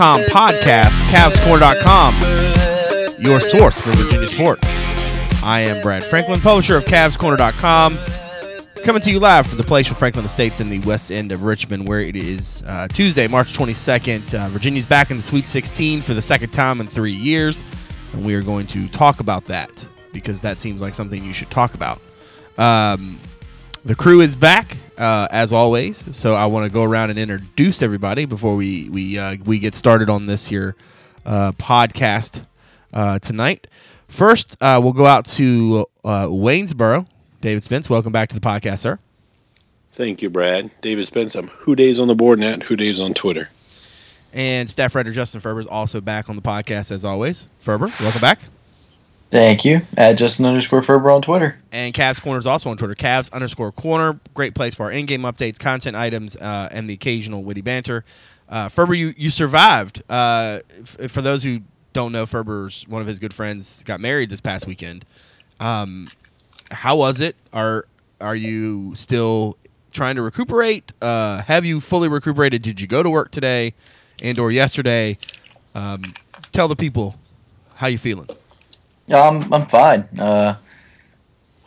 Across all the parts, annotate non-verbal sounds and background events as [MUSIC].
CavsCorner.com podcast, CavsCorner.com, your source for Virginia sports. I am Brad Franklin, publisher of CavsCorner.com, coming to you live from the place where Franklin Estates in the west end of Richmond, where it is uh, Tuesday, March 22nd. Uh, Virginia's back in the Sweet 16 for the second time in three years, and we are going to talk about that because that seems like something you should talk about. Um, the crew is back uh, as always, so I want to go around and introduce everybody before we we uh, we get started on this here uh, podcast uh, tonight. First, uh, we'll go out to uh, Waynesboro. David Spence, welcome back to the podcast, sir. Thank you, Brad. David Spence. I'm Who Days on the board and at Who Days on Twitter. And staff writer Justin Ferber is also back on the podcast as always. Ferber, welcome back. Thank you. At Justin underscore Ferber on Twitter. And Cavs Corner is also on Twitter. Cavs underscore Corner. Great place for our in-game updates, content items, uh, and the occasional witty banter. Uh, Ferber, you you survived. Uh, f- for those who don't know, Ferber's one of his good friends got married this past weekend. Um, how was it? Are are you still trying to recuperate? Uh, have you fully recuperated? Did you go to work today and or yesterday? Um, tell the people how you feeling. Yeah, I'm I'm fine. Uh,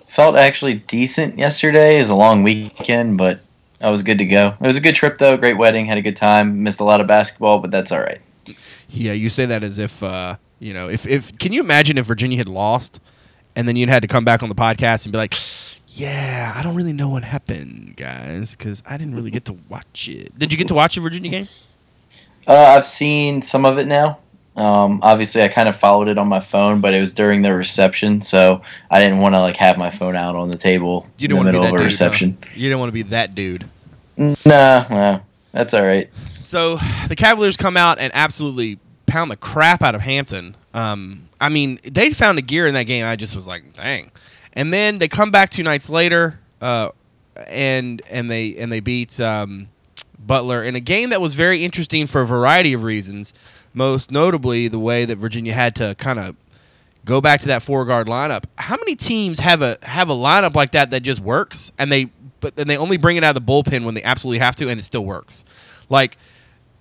felt actually decent yesterday. It was a long weekend, but I was good to go. It was a good trip though. Great wedding. Had a good time. Missed a lot of basketball, but that's all right. Yeah, you say that as if uh, you know. If if can you imagine if Virginia had lost, and then you'd had to come back on the podcast and be like, "Yeah, I don't really know what happened, guys, because I didn't really get to watch it." Did you get to watch the Virginia game? Uh, I've seen some of it now. Um, obviously, I kind of followed it on my phone, but it was during the reception, so I didn't want to like have my phone out on the table You in don't the want to be middle that of a dude. reception. huh? You don't want to be that dude. Nah, nah, that's all right. So the Cavaliers come out and absolutely pound the crap out of Hampton. Um, I mean, they found a gear in that game. I just was like, dang. And then they come back two nights later, uh, and and they and they beat um, Butler in a game that was very interesting for a variety of reasons. Most notably, the way that Virginia had to kind of go back to that four guard lineup. How many teams have a have a lineup like that that just works and they but then they only bring it out of the bullpen when they absolutely have to and it still works. Like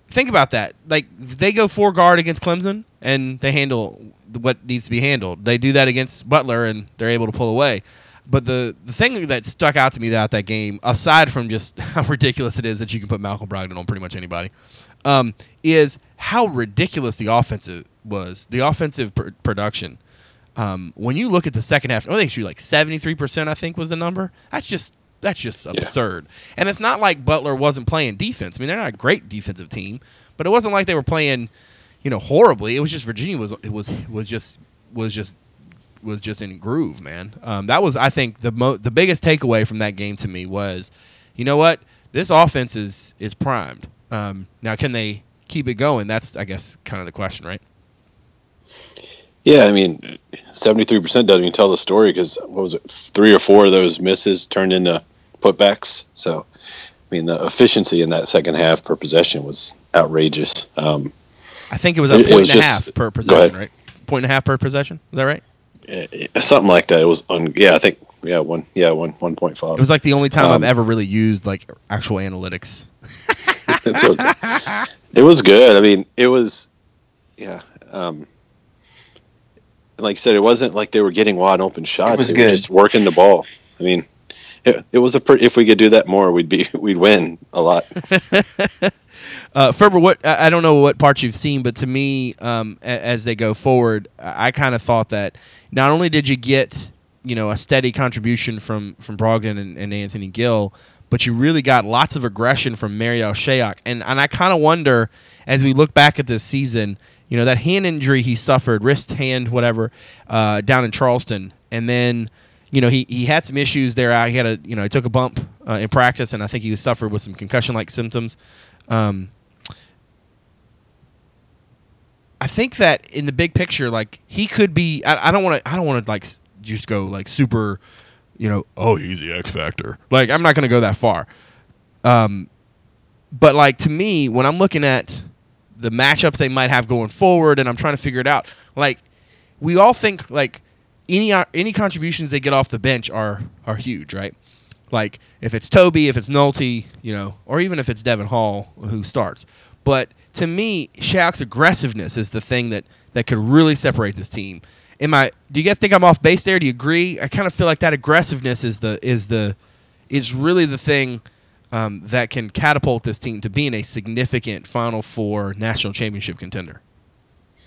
think about that. Like they go four guard against Clemson and they handle what needs to be handled. They do that against Butler and they're able to pull away. But the the thing that stuck out to me about that game, aside from just [LAUGHS] how ridiculous it is that you can put Malcolm Brogdon on pretty much anybody, um, is how ridiculous the offensive was. The offensive pr- production. Um, when you look at the second half, I think she like seventy three percent. I think was the number. That's just that's just absurd. And it's not like Butler wasn't playing defense. I mean, they're not a great defensive team, but it wasn't like they were playing, you know, horribly. It was just Virginia was it was was just was just was just in groove, man. Um, that was I think the mo- the biggest takeaway from that game to me was, you know what, this offense is is primed. Um, now, can they keep it going? That's I guess kind of the question, right? Yeah, I mean, seventy-three percent doesn't even tell the story because what was it? Three or four of those misses turned into putbacks. So, I mean, the efficiency in that second half per possession was outrageous. Um, I think it was a It- it point was and a half per possession, right? Point and a half per possession. Is that right? eh, something like that. It was un- yeah, I think yeah one yeah one one point five. It was like the only time I've Um, ever really used like actual analytics. [LAUGHS] [LAUGHS] It's okay. it was good. I mean, it was, yeah. Um, like you said, it wasn't like they were getting wide open shots. was they good. just working the ball. I mean, it, it was a. Pre- if we could do that more, we'd be [LAUGHS] we'd win a lot. [LAUGHS] Uh, Ferber, what I I don't know what parts you've seen, but to me, um, as they go forward, I, I kind of thought that not only did you get you know a steady contribution from from Brogdon and, and Anthony Gill, but you really got lots of aggression from Marial Shayok. And and I kind of wonder as we look back at this season, you know, that hand injury he suffered, wrist, hand, whatever, uh, down in Charleston, and then. You know, he, he had some issues there. He had a you know he took a bump uh, in practice, and I think he was suffered with some concussion like symptoms. Um, I think that in the big picture, like he could be. I don't want to. I don't want to like just go like super. You know, oh, he's the X factor. Like I'm not going to go that far. Um, but like to me, when I'm looking at the matchups they might have going forward, and I'm trying to figure it out, like we all think like any uh, any contributions they get off the bench are are huge, right? Like if it's Tobey, if it's Nolte, you know, or even if it's Devon Hall who starts. But to me, Shaq's aggressiveness is the thing that that could really separate this team. Am I? Do you guys think I'm off base there? Do you agree? I kind of feel like that aggressiveness is the is the is really the thing um, that can catapult this team to being a significant Final Four national championship contender.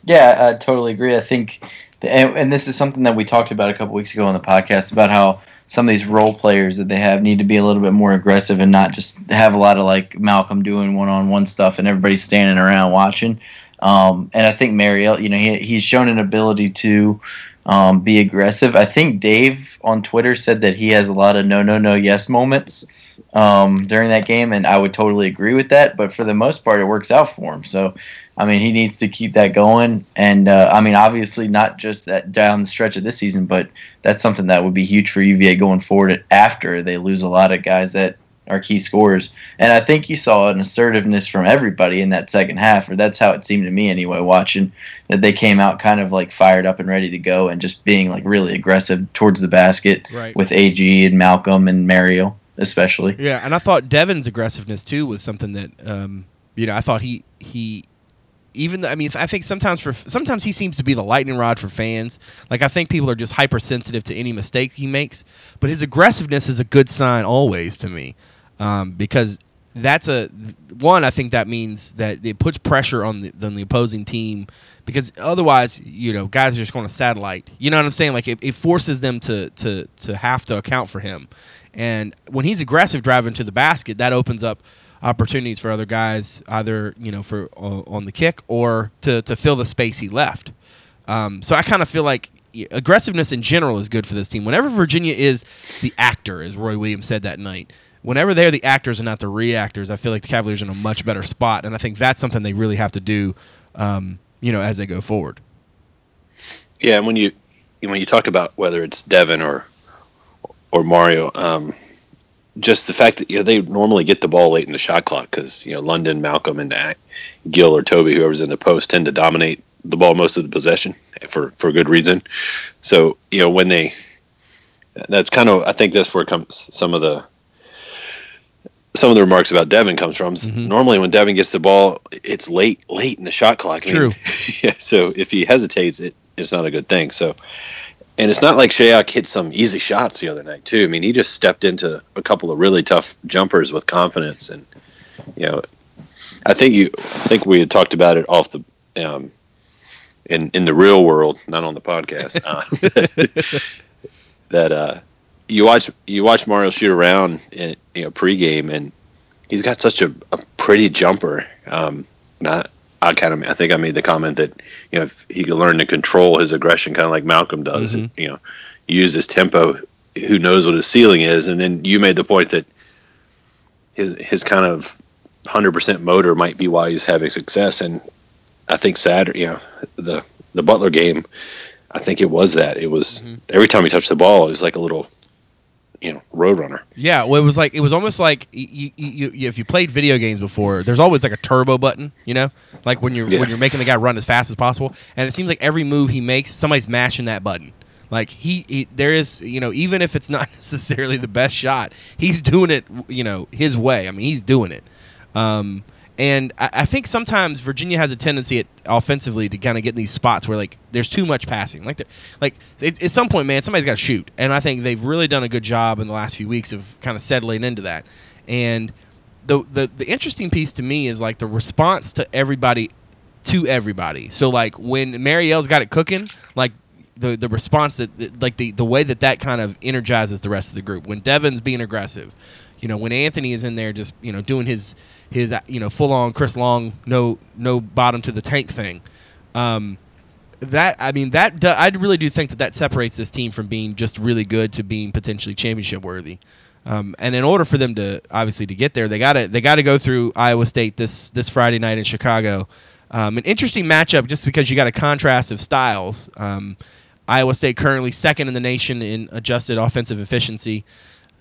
Yeah, I totally agree. I think, the, and, and this is something that we talked about a couple weeks ago on the podcast about how some of these role players that they have need to be a little bit more aggressive and not just have a lot of like Malcolm doing one-on-one stuff and everybody standing around watching. Um, and I think Marial, you know, he, he's shown an ability to um, be aggressive. I think Dave on Twitter said that he has a lot of no, no, no, yes moments um, during that game, and I would totally agree with that. But for the most part, it works out for him. So, I mean, he needs to keep that going. And uh, I mean, obviously, not just that down the stretch of this season, but that's something that would be huge for UVA going forward after they lose a lot of guys that are key scorers. And I think you saw an assertiveness from everybody in that second half, or that's how it seemed to me anyway, watching that they came out kind of like fired up and ready to go and just being like really aggressive towards the basket Right. with AG and Malcolm and Mario, especially. Yeah, and I thought Devon's aggressiveness too was something that um, you know I thought he he even though, I mean I think sometimes for sometimes he seems to be the lightning rod for fans. Like I think people are just hypersensitive to any mistake he makes, but his aggressiveness is a good sign always to me um, because that's a one. I think that means that it puts pressure on the, on the opposing team because otherwise, you know, guys are just going to satellite. You know what I'm saying? Like it, it forces them to to to have to account for him. And when he's aggressive driving to the basket, that opens up opportunities for other guys, either you know for uh, on the kick or to to fill the space he left. Um, so I kind of feel like aggressiveness in general is good for this team. Whenever Virginia is the actor, as Roy Williams said that night, whenever they're the actors and not the reactors, I feel like the Cavaliers are in a much better spot, and I think that's something they really have to do, um, you know, as they go forward. Yeah, and when you when you talk about whether it's Devon or or Mario, um, just the fact that you know, they normally get the ball late in the shot clock because you know London, Malcolm, and Gill or Tobey, whoever's in the post, tend to dominate the ball most of the possession for for good reason. So you know when they, that's kind of I think that's where comes some of the some of the remarks about Devon comes from. Mhm. Normally, when Devon gets the ball, it's late, late in the shot clock. I mean, True. [LAUGHS] yeah. So if he hesitates, it it's not a good thing. So, and it's not like Shayok hit some easy shots the other night too. I mean, he just stepped into a couple of really tough jumpers with confidence, and you know, I think you, I think we had talked about it off the, um, in in the real world, not on the podcast. [LAUGHS] Uh, [LAUGHS] that uh, you watch you watch Mario shoot around in you know pregame, and he's got such a, a pretty jumper. Um, not I kind of I think I made the comment that you know if he could learn to control his aggression, kind of like Malcolm does, Mhm. and, you know, use his tempo. Who knows what his ceiling is? And then you made the point that his his kind of hundred percent motor might be why he's having success. And I think Saturday, you know, the the Butler game, I think it was that. It was Mhm. every time he touched the ball, it was like a little, you know, road runner. Yeah, well, it was like it was almost like you, you, you, if you played video games before, there's always like a turbo button, you know, like when you're Yeah. when you're making the guy run as fast as possible, and it seems like every move he makes, somebody's mashing that button. Like he, he there is, you know, even if it's not [LAUGHS] necessarily the best shot, he's doing it, you know, his way. I mean, he's doing it. Um, and I, I think sometimes Virginia has a tendency at, offensively to kind of get in these spots where like there's too much passing. Like, like at, at some point, man, somebody's got to shoot. And I think they've really done a good job in the last few weeks of kind of settling into that. And the the the interesting piece to me is like the response to everybody to everybody. So like when Marial's got it cooking, like the the response that like the the way that that kind of energizes the rest of the group. When Devon's being aggressive, You know, when Anthony is in there, just you know, doing his his you know full on Chris Long, no no bottom to the tank thing. Um, that I mean that I really do think that that separates this team from being just really good to being potentially championship worthy. Um, and in order for them to obviously to get there, they got to they got to go through Iowa State this this Friday night in Chicago. Um, an interesting matchup just because you got a contrast of styles. Um, Iowa State currently second in the nation in adjusted offensive efficiency.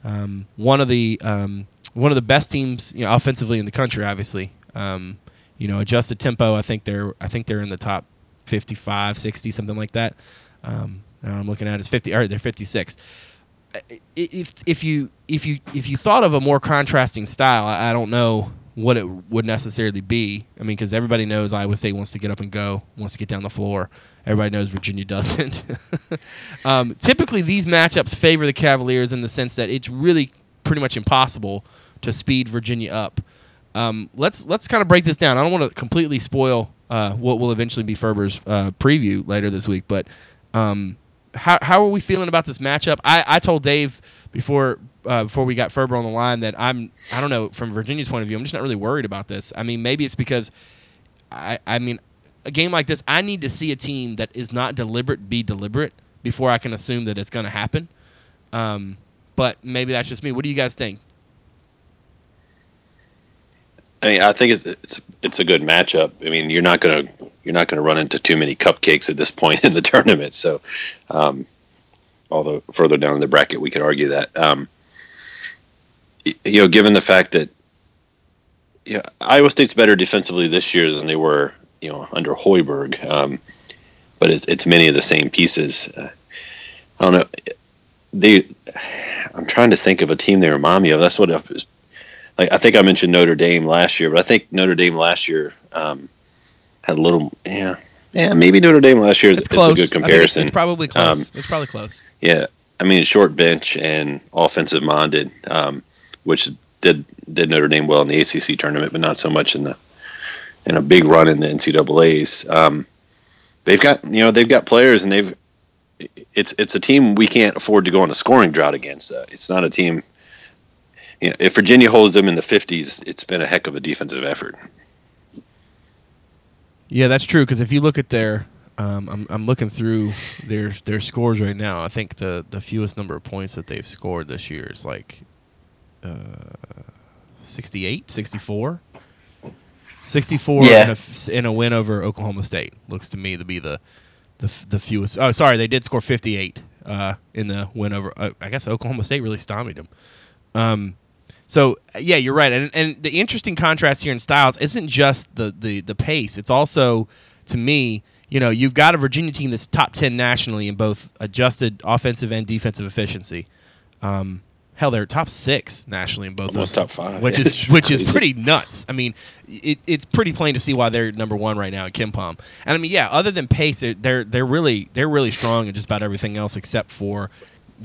Um, one of the um, one of the best teams you know, offensively in the country, obviously. Um, you know, adjusted tempo. I think they're I think they're in the top 55, 60, something like that. Um, I'm looking at it's 50. Or they're 56. If if you if you if you thought of a more contrasting style, I, I don't know what it would necessarily be. I mean, because everybody knows Iowa State wants to get up and go, wants to get down the floor. Everybody knows Virginia [LAUGHS] doesn't. [LAUGHS] um, typically, these matchups favor the Cavaliers in the sense that it's really pretty much impossible to speed Virginia up. Um, let's let's kind of break this down. I don't want to completely spoil uh, what will eventually be Ferber's uh, preview later this week, but um, how how are we feeling about this matchup? I, I told Dave before uh, before we got Ferber on the line that I'm I don't know from Virginia's point of view I'm just not really worried about this. I mean maybe it's because I I mean a game like this I need to see a team that is not deliberate be deliberate before I can assume that it's going to happen. Um, but maybe that's just me. What do you guys think? I mean, I think it's it's it's a good matchup. I mean, you're not gonna you're not gonna run into too many cupcakes at this point [LAUGHS] in the tournament. So, um, although further down in the bracket we could argue that. Um, you know, given the fact that you know, Iowa State's better defensively this year than they were, you know, under Hoiberg, um, but it's it's many of the same pieces. Uh, I don't know. They, I'm trying to think of a team they remind me of. That's what like I think I mentioned Notre Dame last year, but I think Notre Dame last year um, had a little, yeah, yeah, maybe Notre Dame last year. Is, it's, close. it's a good comparison. It's, it's, probably close. Um, it's probably close. Yeah, I mean, short bench and offensive minded. Um, which did did Notre Dame well in the ACC tournament, but not so much in the in a big run in the NCAA's. Um, they've got you know they've got players and they've it's it's a team we can't afford to go on a scoring drought against. Uh, it's not a team. You know, if Virginia holds them in the 50s, it's been a heck of a defensive effort. Yeah, that's true. Because if you look at their, um, I'm, I'm looking through their their scores right now. I think the the fewest number of points that they've scored this year is like uh, 68, 64. 64 Yeah. in, a, in a win over Oklahoma State looks to me to be the the, the fewest. Oh, sorry, they did score 58 uh, in the win over. Uh, I guess Oklahoma State really stymied them. Um, so yeah, you're right. And and the interesting contrast here in styles isn't just the the the pace. It's also to me, you know, you've got a Virginia team that's top 10 nationally in both adjusted offensive and defensive efficiency. Um, hell, they're top six nationally in both. Almost top five. which Yeah, is [LAUGHS] which is pretty nuts. I mean, it, it's pretty plain to see why they're number one right now at KenPom. And I mean, yeah, other than pace, they're they're, they're really they're really strong in just about everything else except for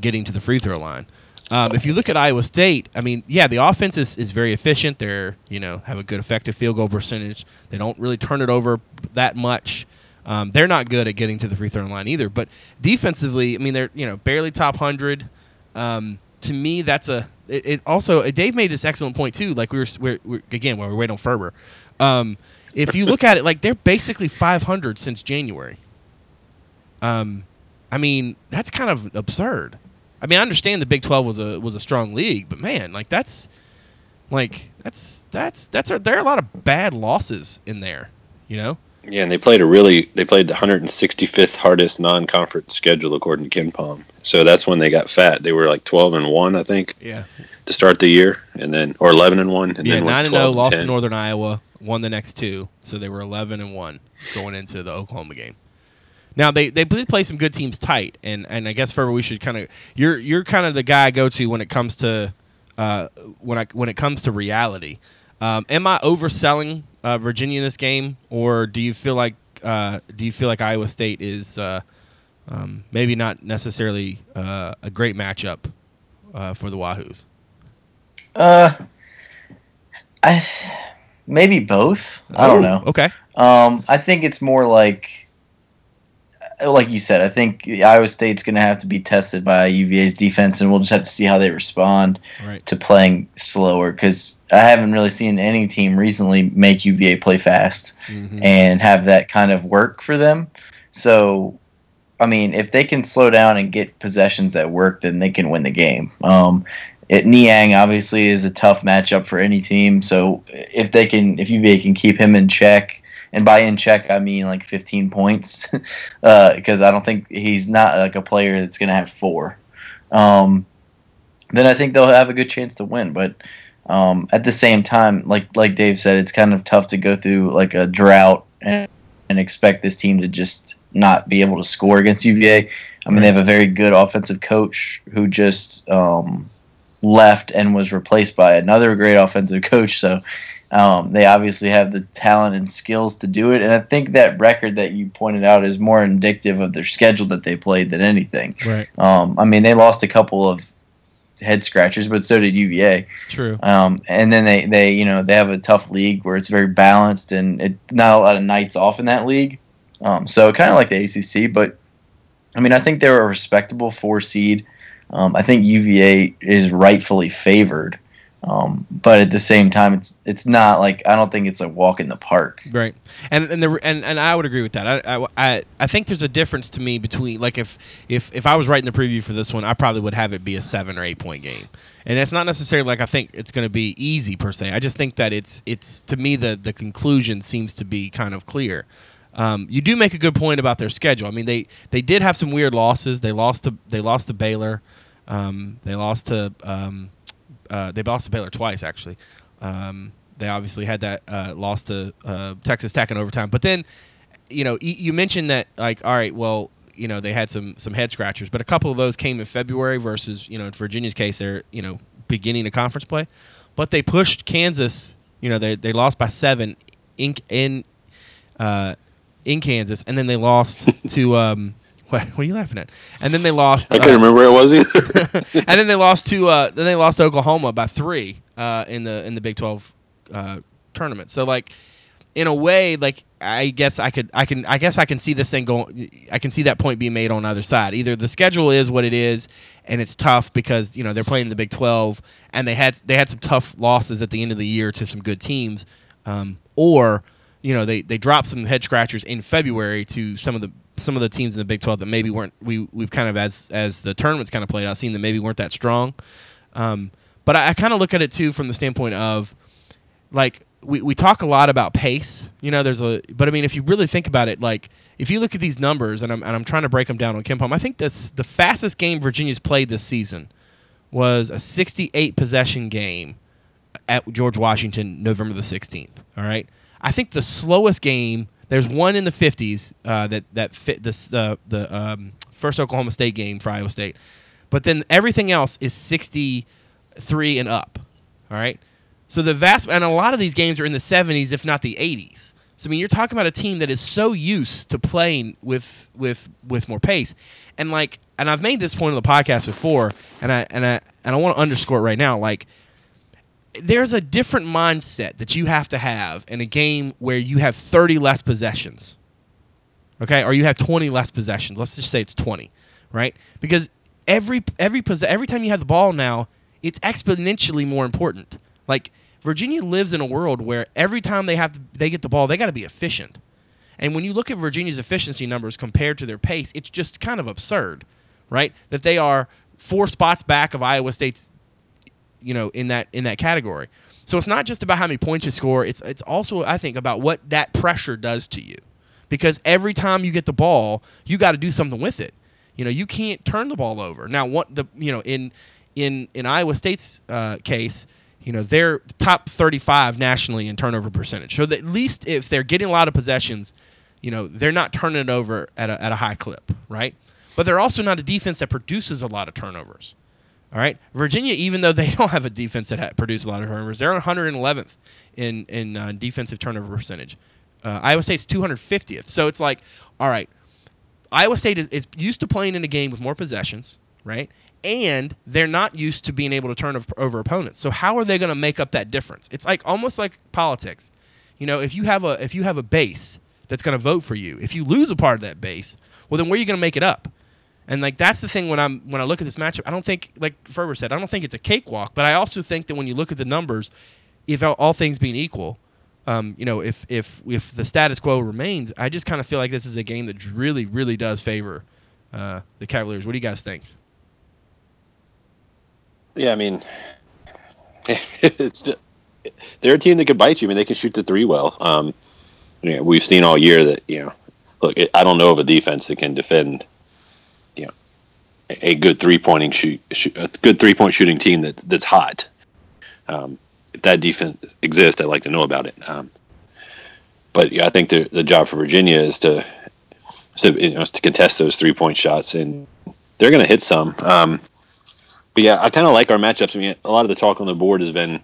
getting to the free throw line. Um, if you look at Iowa State, I mean, yeah, the offense is, is very efficient. They're you know have a good effective field goal percentage. They don't really turn it over that much. Um, they're not good at getting to the free throw line either. But defensively, I mean, they're you know barely top hundred. Um, to me, that's a it, it also Dave made this excellent point too. Like we were, we're, we're again while we're waiting on Ferber. Um, if you look at it, like they're basically 500 since January. Um, I mean that's kind of absurd. I mean I understand the Big 12 was a was a strong league, but man, like that's like that's that's that's a, there are a lot of bad losses in there. You know. Yeah, and they played a really they played the 165th hardest non-conference schedule according to KenPom. So that's when they got fat. They were like 12 and one, I think, Yeah. to start the year, and then or 11 and one, and yeah, then nine and oh, zero, lost to Northern Iowa, won the next two, so they were eleven and one going into the Oklahoma game. Now they they did play some good teams tight, and and I guess Ferber, we should kind of you're you're kind of the guy I go to when it comes to uh, when I when it comes to reality. Um, am I overselling uh, Virginia in this game, or do you feel like uh, do you feel like Iowa State is uh, um, maybe not necessarily uh, a great matchup uh, for the Wahoos? Uh, I maybe both. I don't Ooh, know. Okay. Um, I think it's more like like you said, I think Iowa State's going to have to be tested by UVA's defense, and we'll just have to see how they respond Right. to playing slower. Because I haven't really seen any team recently make UVA play fast Mhm. and have that kind of work for them. So, I mean, if they can slow down and get possessions that work, then they can win the game. Um, it, Niang obviously is a tough matchup for any team. So if they can, if UVA can keep him in check, and by in check I mean like 15 points, [LAUGHS] because I don't think he's not like a player that's going to have four. Um, then I think they'll have a good chance to win. But um, at the same time, like like Dave said, it's kind of tough to go through like a drought and, and expect this team to just not be able to score against UVA. I mean, they have a very good offensive coach who just um, left and was replaced by another great offensive coach. So um, they obviously have the talent and skills to do it. And I think that record that you pointed out is more indicative of their schedule that they played than anything. Right. Um, I mean, they lost a couple of head scratchers, but so did UVA. True. Um, and then they, they, you know, they have a tough league where it's very balanced and it, not a lot of nights off in that league. Um, so kind of like the ACC, but I mean, I think they're a respectable four seed. Um, I think UVA is rightfully favored, um, but at the same time, it's it's not like I don't think it's a walk in the park. Right, and and the and, and I would agree with that. I, I I think there's a difference to me between like if if if I was writing the preview for this one, I probably would have it be a seven or eight point game, and it's not necessarily like I think it's going to be easy per se. I just think that it's it's to me the the conclusion seems to be kind of clear. Um, you do make a good point about their schedule. I mean, they they did have some weird losses. They lost to they lost to Baylor. Um, they lost to um, uh, they lost to Baylor twice actually. Um, they obviously had that uh, loss to uh, Texas Tech in overtime. But then, you know, y- you mentioned that like, all right, well, you know, they had some some head scratchers, but a couple of those came in February versus you know, in Virginia's case, they're you know beginning of conference play, but they pushed Kansas. You know, they they lost by seven in in uh, in Kansas, and then they lost [LAUGHS] to. Um, [LAUGHS] what, what are you laughing at? And then they lost. I couldn't uh, remember where it was either. [LAUGHS] and then they lost to uh, then they lost to Oklahoma by three uh, in the in the Big Twelve uh, tournament. So like in a way, like I guess I could I can I guess I can see this thing going. I can see that point being made on either side. Either the schedule is what it is, and it's tough because you know they're playing the Big Twelve, and they had they had some tough losses at the end of the year to some good teams, um, or you know they they dropped some head scratchers in February to some of the some of the teams in the Big Twelve that maybe weren't we we've kind of as as the tournaments kind of played out seen that maybe weren't that strong. Um, but I, I kind of look at it too from the standpoint of like we, we talk a lot about pace. You know, there's a but I mean if you really think about it, like if you look at these numbers and I'm and I'm trying to break them down on KenPom, I think that's the fastest game Virginia's played this season was a 68 possession game at George Washington November the 16th. All right. I think the slowest game there's one in the 50s uh, that that fit this uh, the um, first Oklahoma State game for Iowa State, but then everything else is 63 and up. All right. So the vast and a lot of these games are in the 70s, if not the 80s. So I mean, you're talking about a team that is so used to playing with with with more pace, and like, and I've made this point on the podcast before, and I and I and I want to underscore it right now. Like, there's a different mindset that you have to have in a game where you have 30 less possessions. Okay, or you have 20 less possessions. Let's just say it's 20, right? Because every every pos- every time you have the ball now, it's exponentially more important. Like Virginia lives in a world where every time they have to, they get the ball, they got to be efficient. And when you look at Virginia's efficiency numbers compared to their pace, it's just kind of absurd, right? That they are four spots back of Iowa State's you know in that in that category. So it's not just about how many points you score. It's it's also I think about what that pressure does to you, because every time you get the ball, you got to do something with it. You know you can't turn the ball over. Now what the you know in in in Iowa State's uh, case, you know they're top 35 nationally in turnover percentage. So at least if they're getting a lot of possessions, you know they're not turning it over at a, at a high clip, right? But they're also not a defense that produces a lot of turnovers. All right, Virginia, even though they [LAUGHS] don't have a defense that ha- produces a lot of turnovers, they're 111th in in uh, defensive turnover percentage. Uh, Iowa State's 250th. So it's like, all right, Iowa State is, is used to playing in a game with more possessions, right? And they're not used to being able to turn over opponents. So how are they going to make up that difference? It's like almost like politics. You know, if you have a if you have a base that's going to vote for you. If you lose a part of that base, well, then where are you going to make it up? And like that's the thing when I'm when I look at this matchup, I don't think like Ferber said, I don't think it's a cakewalk, but I also think that when you look at the numbers, if all, things being equal, um, you know, if if if the status quo remains, I just kind of feel like this is a game that really really does favor uh, the Cavaliers. What do you guys think? Yeah, I mean, [LAUGHS] it's just, they're a team that could bite you. I mean, they can shoot the three well. Um, you know, we've seen all year that you know. Look, I don't know of a defense that can defend, a good three pointing shoot, a good three point shooting team that's that's hot. Um, if that defense exists, I'd like to know about it. Um, but yeah, I think the the job for Virginia is to to, you know, to contest those three point shots, and they're going to hit some. Um, but yeah, I kind of like our matchups. I mean, a lot of the talk on the board has been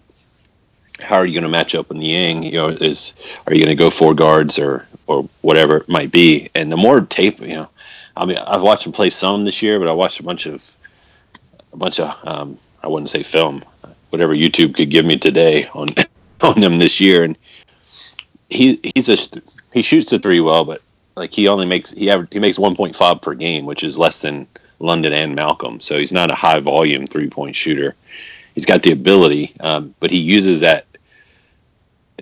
how are you going to match up with Niang? You know, is are you going to go four guards or or whatever it might be? And the more tape, you know, I mean, I've watched him play some this year, but I watched a bunch of a bunch of um, I wouldn't say film, whatever YouTube could give me today on [LAUGHS] on them this year, and he he's a he shoots the three well, but like he only makes he aver- he makes 1.5 per game, which is less than London and Malcolm. So he's not a high volume three point shooter. He's got the ability, um, but he uses that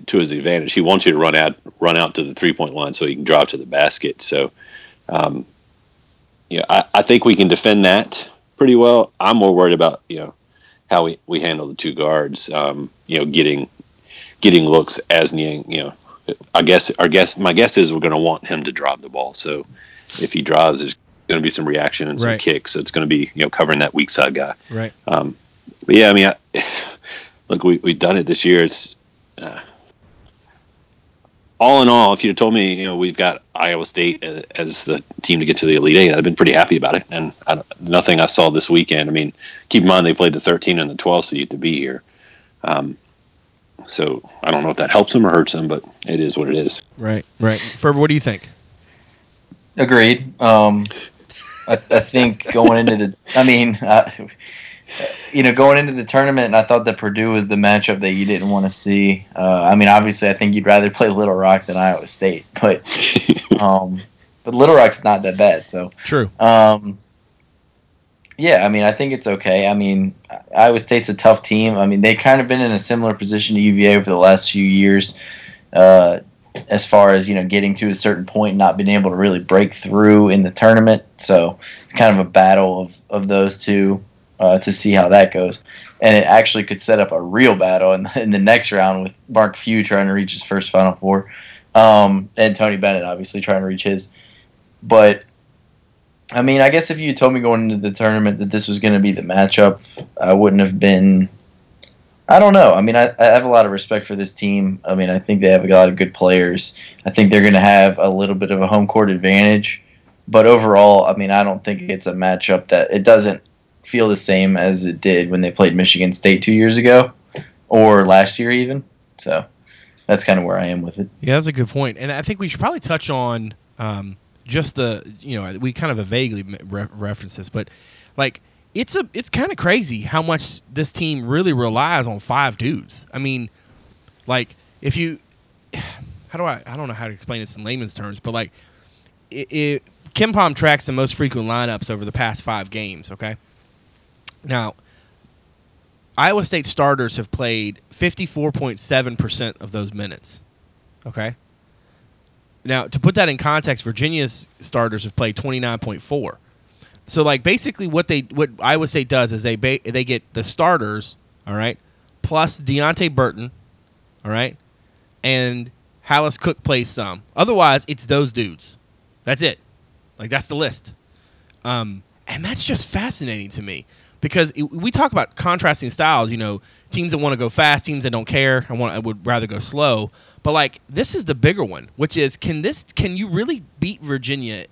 to his advantage. He wants you to run out run out to the three point line so he can drive to the basket. So, um, yeah, I, I think we can defend that pretty well. I'm more worried about you know how we, we handle the two guards. Um, you know, getting getting looks as Niang. You know, I guess our guess my guess is we're going to want him to drive the ball. So if he drives, there's going to be some reaction and some Right. kicks. So it's going to be you know covering that weak side guy. Right. Um, but yeah, I mean, I, [LAUGHS] look, we we've done it this year. It's uh, all in all. If you'd have told me, you know, we've got Iowa State as the team to get to the Elite Eight, I'd have been pretty happy about it. And I, nothing I saw this weekend. I mean, keep in mind they played the 13 and the 12 seed to be here. Um, so I don't know if that helps them or hurts them, but it is what it is. Right. Right. Ferber, what do you think? Agreed. Um, I, I think going into the, I mean, uh, you know, going into the tournament, I thought that Purdue was the matchup that you didn't want to see. Uh, I mean, obviously, I think you'd rather play Little Rock than Iowa State, but [LAUGHS] um, but Little Rock's not that bad. So, True. um, yeah, I mean, I think it's okay. I mean, Iowa State's a tough team. I mean, they've kind of been in a similar position to UVA over the last few years, uh, as far as you know, getting to a certain point, and not being able to really break through in the tournament. So it's kind of a battle of of those two uh, to see how that goes. And it actually could set up a real battle in, [LAUGHS] in the next round with Mark Few trying to reach his first Final Four, um, and Tony Bennett obviously trying to reach his. But I mean, I guess if you told me going into the tournament that this was going to be the matchup, I wouldn't have been. I don't know. I mean, I, I have a lot of respect for this team. I mean, I think they have a lot of good players. I think they're going to have a little bit of a home court advantage. But overall, I mean, I don't think it's a matchup that it doesn't feel the same as it did when they played Michigan State two years ago or last year, even. So that's kind of where I am with it. Yeah, that's a good point. And I think we should probably touch on um, just the you know we kind of vaguely re- reference this, but like it's a it's kind of crazy how much this team really relies on five dudes. I mean, like if you [SIGHS] how do I I don't know how to explain this in layman's terms, but like it, it KenPom tracks the most frequent lineups over the past five games. Okay, now Iowa State starters have played fifty four point seven percent of those minutes. Okay. Now, to put that in context, Virginia's starters have played 29.4. So like basically what they what Iowa State does is they ba- they get the starters, all right, plus Deonte Burton, all right, and Hallice Cooke plays some. Otherwise, it's those dudes. That's it. Like that's the list. Um, and that's just fascinating to me because it, we talk about contrasting styles. You know, teams that want to go fast, teams that don't care. I want I would rather go slow. But like this is the bigger one, which is can this can you really beat Virginia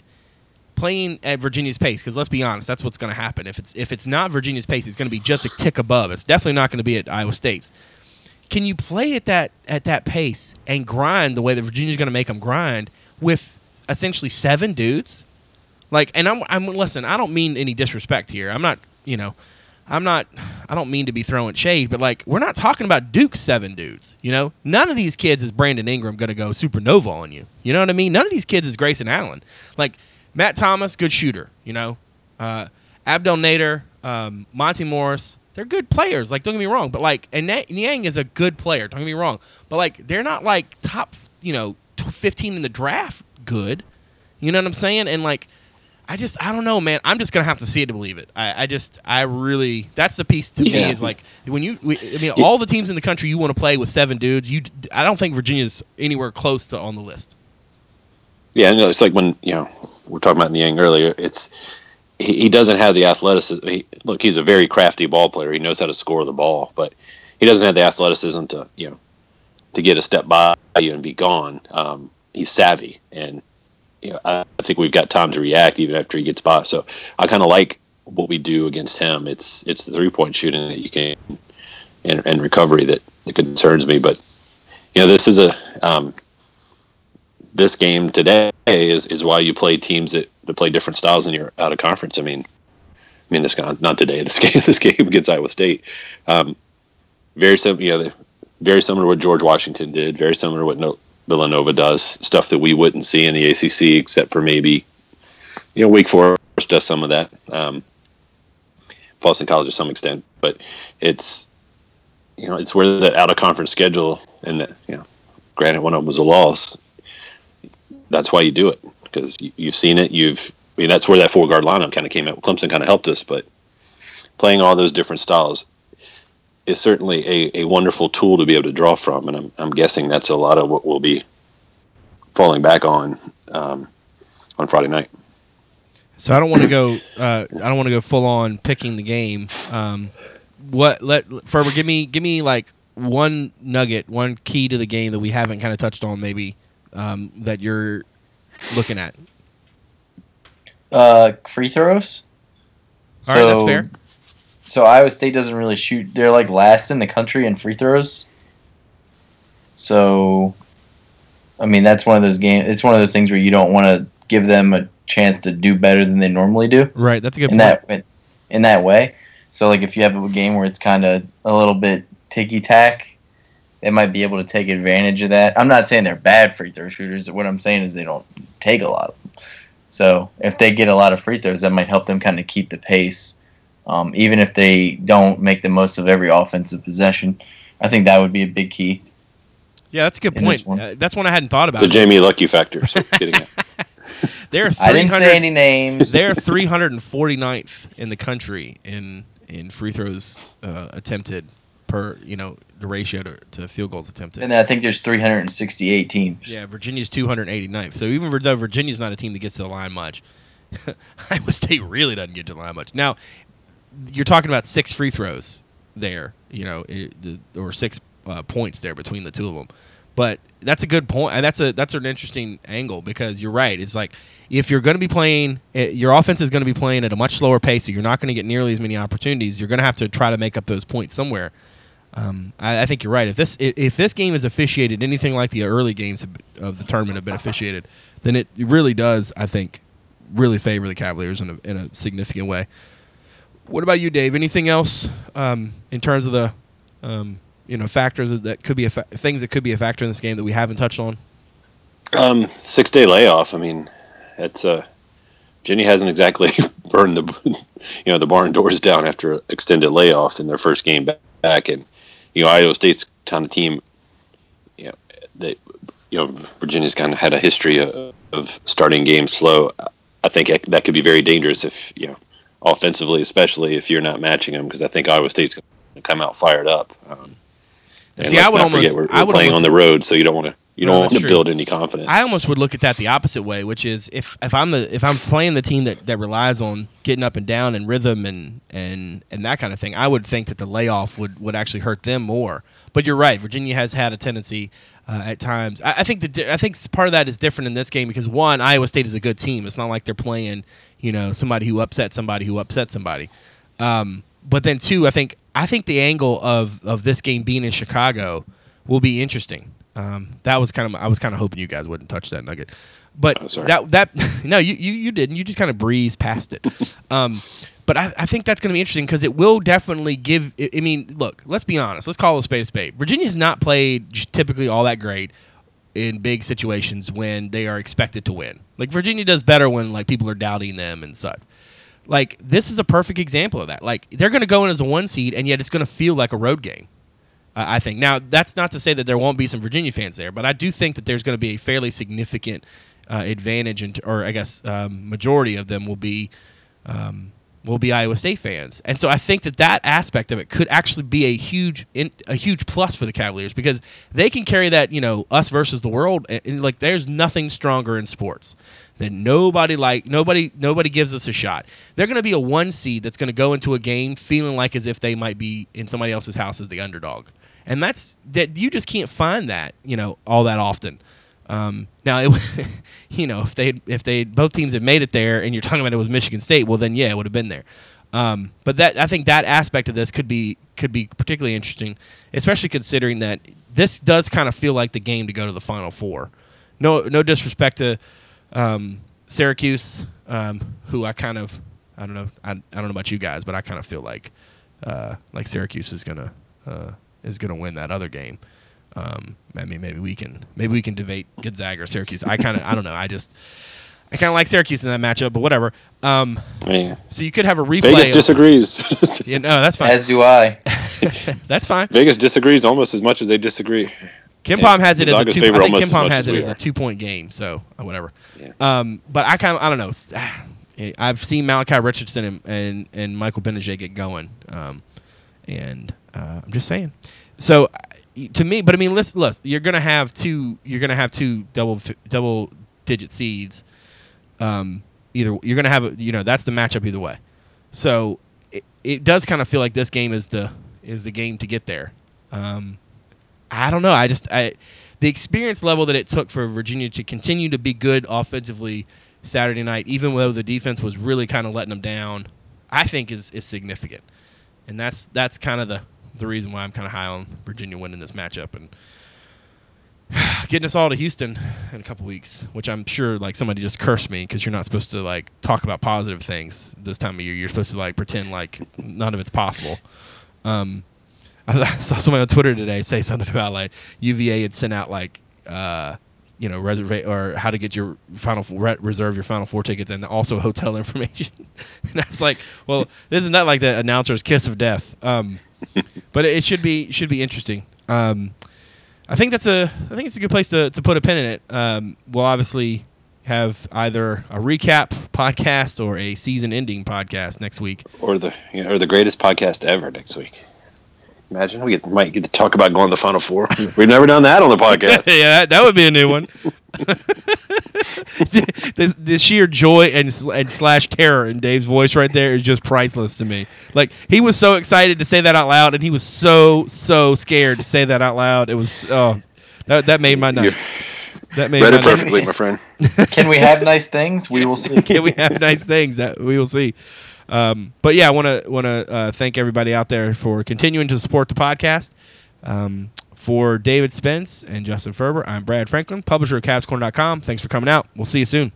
playing at Virginia's pace? Because let's be honest, that's what's going to happen. If it's if it's not Virginia's pace, it's going to be just a tick above. It's definitely not going to be at Iowa State's. Can you play at that at that pace and grind the way that Virginia's going to make them grind with essentially seven dudes? Like, and I'm I'm listen. I don't mean any disrespect here. I'm not you know, I'm not. I don't mean to be throwing shade, but like we're not talking about Duke seven dudes. You know, none of these kids is Brandon Ingram going to go supernova on you. You know what I mean? None of these kids is Grayson Allen. Like Matt Thomas, good shooter. You know, uh, Abdel Nader, um, Monté Morris, they're good players. Like don't get me wrong, but like and Niang is a good player. Don't get me wrong, but like they're not like top. You know, 15 in the draft. Good. You know what I'm saying? And like I just I don't know, man. I'm just gonna have to see it to believe it. I, I just I really that's the piece to yeah. me is like when you we, I mean all the teams in the country you want to play with seven dudes. You I don't think Virginia's anywhere close to on the list. Yeah, no, it's like when you know we're talking about Niang earlier. It's he, he doesn't have the athleticism. He, look, he's a very crafty ball player. He knows how to score the ball, but he doesn't have the athleticism to you know to get a step by you and be gone. Um, he's savvy and you know, I, I think we've got time to react even after he gets by. So I kind of like what we do against him. It's it's the three point shooting that you can and, and recovery that, that concerns me. But you know, this is a um, this game today is, is why you play teams that, that play different styles in your out of conference. I mean, I mean this not not today. [LAUGHS] This game this game against Iowa State, um, very similar. You know, very similar to what George Washington did. Very similar to what no, Villanova does stuff that we wouldn't see in the ACC, except for maybe you know Wake Forest does some of that. Um, Boston College to some extent, but it's you know it's where the out of conference schedule and that you know granted one of them was a loss. That's why you do it because you, you've seen it. You've I mean that's where that four guard lineup kind of came out. Clemson kind of helped us, but playing all those different styles is certainly a, a wonderful tool to be able to draw from, and I'm, I'm guessing that's a lot of what we'll be falling back on um, on Friday night. So I don't want to go. Uh, I don't want to go full on picking the game. Um, what let Ferber give me give me like one nugget, one key to the game that we haven't kind of touched on, maybe um, that you're looking at. Uh, free throws. All so, right, that's fair so Iowa State doesn't really shoot. They're like last in the country in free throws. So, I mean, that's one of those games. It's one of those things where you don't want to give them a chance to do better than they normally do. Right. That's a good in point. that in that way. So, like, if you have a game where it's kind of a little bit ticky tack, they might be able to take advantage of that. I'm not saying they're bad free throw shooters. What I'm saying is they don't take a lot of them. So, if they get a lot of free throws, that might help them kind of keep the pace um, even if they don't make the most of every offensive possession. I think that would be a big key. Yeah, that's a good point. One. Uh, that's one I hadn't thought about. The Jamie Luckie factor. So [LAUGHS] they're I didn't say any names. They're 349th in the country in in free throws uh, attempted per you know the ratio to, to field goals attempted. And I think there's 368 teams. Yeah, Virginia's 289th. So even though Virginia's not a team that gets to the line much, [LAUGHS] Iowa State really doesn't get to the line much. Now, you're talking about six free throws there, you know, or six uh, points there between the two of them. But that's a good point. That's a that's an interesting angle because you're right. It's like if you're going to be playing, eh, your offense is going to be playing at a much slower pace, so you're not going to get nearly as many opportunities. You're going to have to try to make up those points somewhere. Um, I, I, think you're right. If this if this game is officiated anything like the early games of the tournament have been officiated, then it really does, I think, really favor the Cavaliers in a, in a significant way. What about you, Dave? Anything else um, in terms of the um, you know factors that could be a fa- things that could be a factor in this game that we haven't touched on? Um, six day layoff. I mean, it's uh, Jenny hasn't exactly [LAUGHS] burned the you know the barn doors down after extended layoff in their first game back, and you know Iowa State's kind of team. You know, they you know Virginia's kind of had a history of, of starting games slow. I think that could be very dangerous if you know offensively, especially if you're not matching them, because I think Iowa State's going to come out fired up. Um, and see, I would almost, forget, we're, we're playing almost, on the road, so you don't want to you no, don't want to build any confidence. I almost would look at that the opposite way, which is if, if I'm the if I'm playing the team that, that relies on getting up and down and rhythm and, and and that kind of thing, I would think that the layoff would, would actually hurt them more. But you're right, Virginia has had a tendency uh, at times. I, I think the I think part of that is different in this game because one, Iowa State is a good team. It's not like they're playing you know somebody who upset somebody who upset somebody. Um, but then two, I think I think the angle of of this game being in Chicago will be interesting. Um, that was kind of I was kind of hoping you guys wouldn't touch that nugget. But Oh, that that [LAUGHS] no, you, you you didn't. You just kind of breezed past it. [LAUGHS] um, but I, I think that's going to be interesting because it will definitely give. I mean, look, let's be honest. Let's call a spade a spade. Virginia has not played typically all that great in big situations when they are expected to win. Like Virginia does better when like people are doubting them and such. Like this is a perfect example of that. Like they're going to go in as a one seed, and yet it's going to feel like a road game. I think. Now, that's not to say that there won't be some Virginia fans there, but I do think that there's going to be a fairly significant uh, advantage, in, or I guess um, majority of them will be um, will be Iowa State fans, and so I think that that aspect of it could actually be a huge in, a huge plus for the Cavaliers because they can carry that you know us versus the world, and, and, like there's nothing stronger in sports than nobody like nobody nobody gives us a shot. They're going to be a one seed that's going to go into a game feeling like as if they might be in somebody else's house as the underdog, and that's that you just can't find that you know all that often. Um, now, it, [LAUGHS] you know, if they if they both teams had made it there, and you're talking about it was Michigan State, well, then yeah, it would have been there. Um, but that I think that aspect of this could be could be particularly interesting, especially considering that this does kind of feel like the game to go to the Final Four. No, no disrespect to um, Syracuse, um, who I kind of I don't know I, I don't know about you guys, but I kind of feel like uh, like Syracuse is gonna uh, is gonna win that other game. Um, I mean, maybe we can maybe we can debate Gonzaga or Syracuse. I kind of I don't know. I just I kind of like Syracuse in that matchup, but whatever. Um, I so you could have a replay. Vegas of- disagrees. [LAUGHS] Yeah, no, that's fine. As do I. [LAUGHS] that's fine. Vegas disagrees almost as much as they disagree. Kim Yeah, Palm has it as a two. I think KenPom has it as, as a two point game. So uh, whatever. Yeah. Um, but I kind of I don't know. [SIGHS] I've seen Malachi Richardson and and, and Michael Gbinije get going, um, and uh, I'm just saying. So to me, but I mean, listen, listen, you're gonna have two. You're gonna have two double double digit seeds. Um, either you're gonna have you know that's the matchup either way. So it, it does kind of feel like this game is the is the game to get there. Um, I don't know. I just I the experience level that it took for Virginia to continue to be good offensively Saturday night, even though the defense was really kind of letting them down, I think is is significant, and that's that's kind of the the reason why I'm kind of high on Virginia winning this matchup and [SIGHS] getting us all to Houston in a couple weeks, which I'm sure like somebody just cursed me because you're not supposed to like talk about positive things this time of year. You're supposed to like pretend like none of it's possible. Um, [LAUGHS] I saw someone on Twitter today say something about like UVA had sent out like uh, you know reserve or how to get your final Four- re- reserve your final four tickets and also hotel [LAUGHS] information. and I was like, well, isn't that like the announcer's kiss of death? Um, but it should be should be interesting. Um, I think that's a I think it's a good place to, to put a pin in it. Um, we'll obviously have either a recap podcast or a season ending podcast next week. or the you know, or the greatest podcast ever next week. Imagine we get, might get to talk about going to the Final Four. We've never done that on the podcast. [LAUGHS] yeah, that, that would be a new one. [LAUGHS] the, the sheer joy and and slash terror in Dave's voice right there is just priceless to me. Like he was so excited to say that out loud, and he was so so scared to say that out loud. It was oh, that that made my night. You That made read my it perfectly, my friend. Can we have nice things? We will [LAUGHS] see. Can we have nice things? That we will see. Um, but yeah, I want to want to uh, thank everybody out there for continuing to support the podcast. Um, for David Spence and Justin Ferber, I'm Brad Franklin, publisher of CavsCorner.com. Thanks for coming out. We'll see you soon.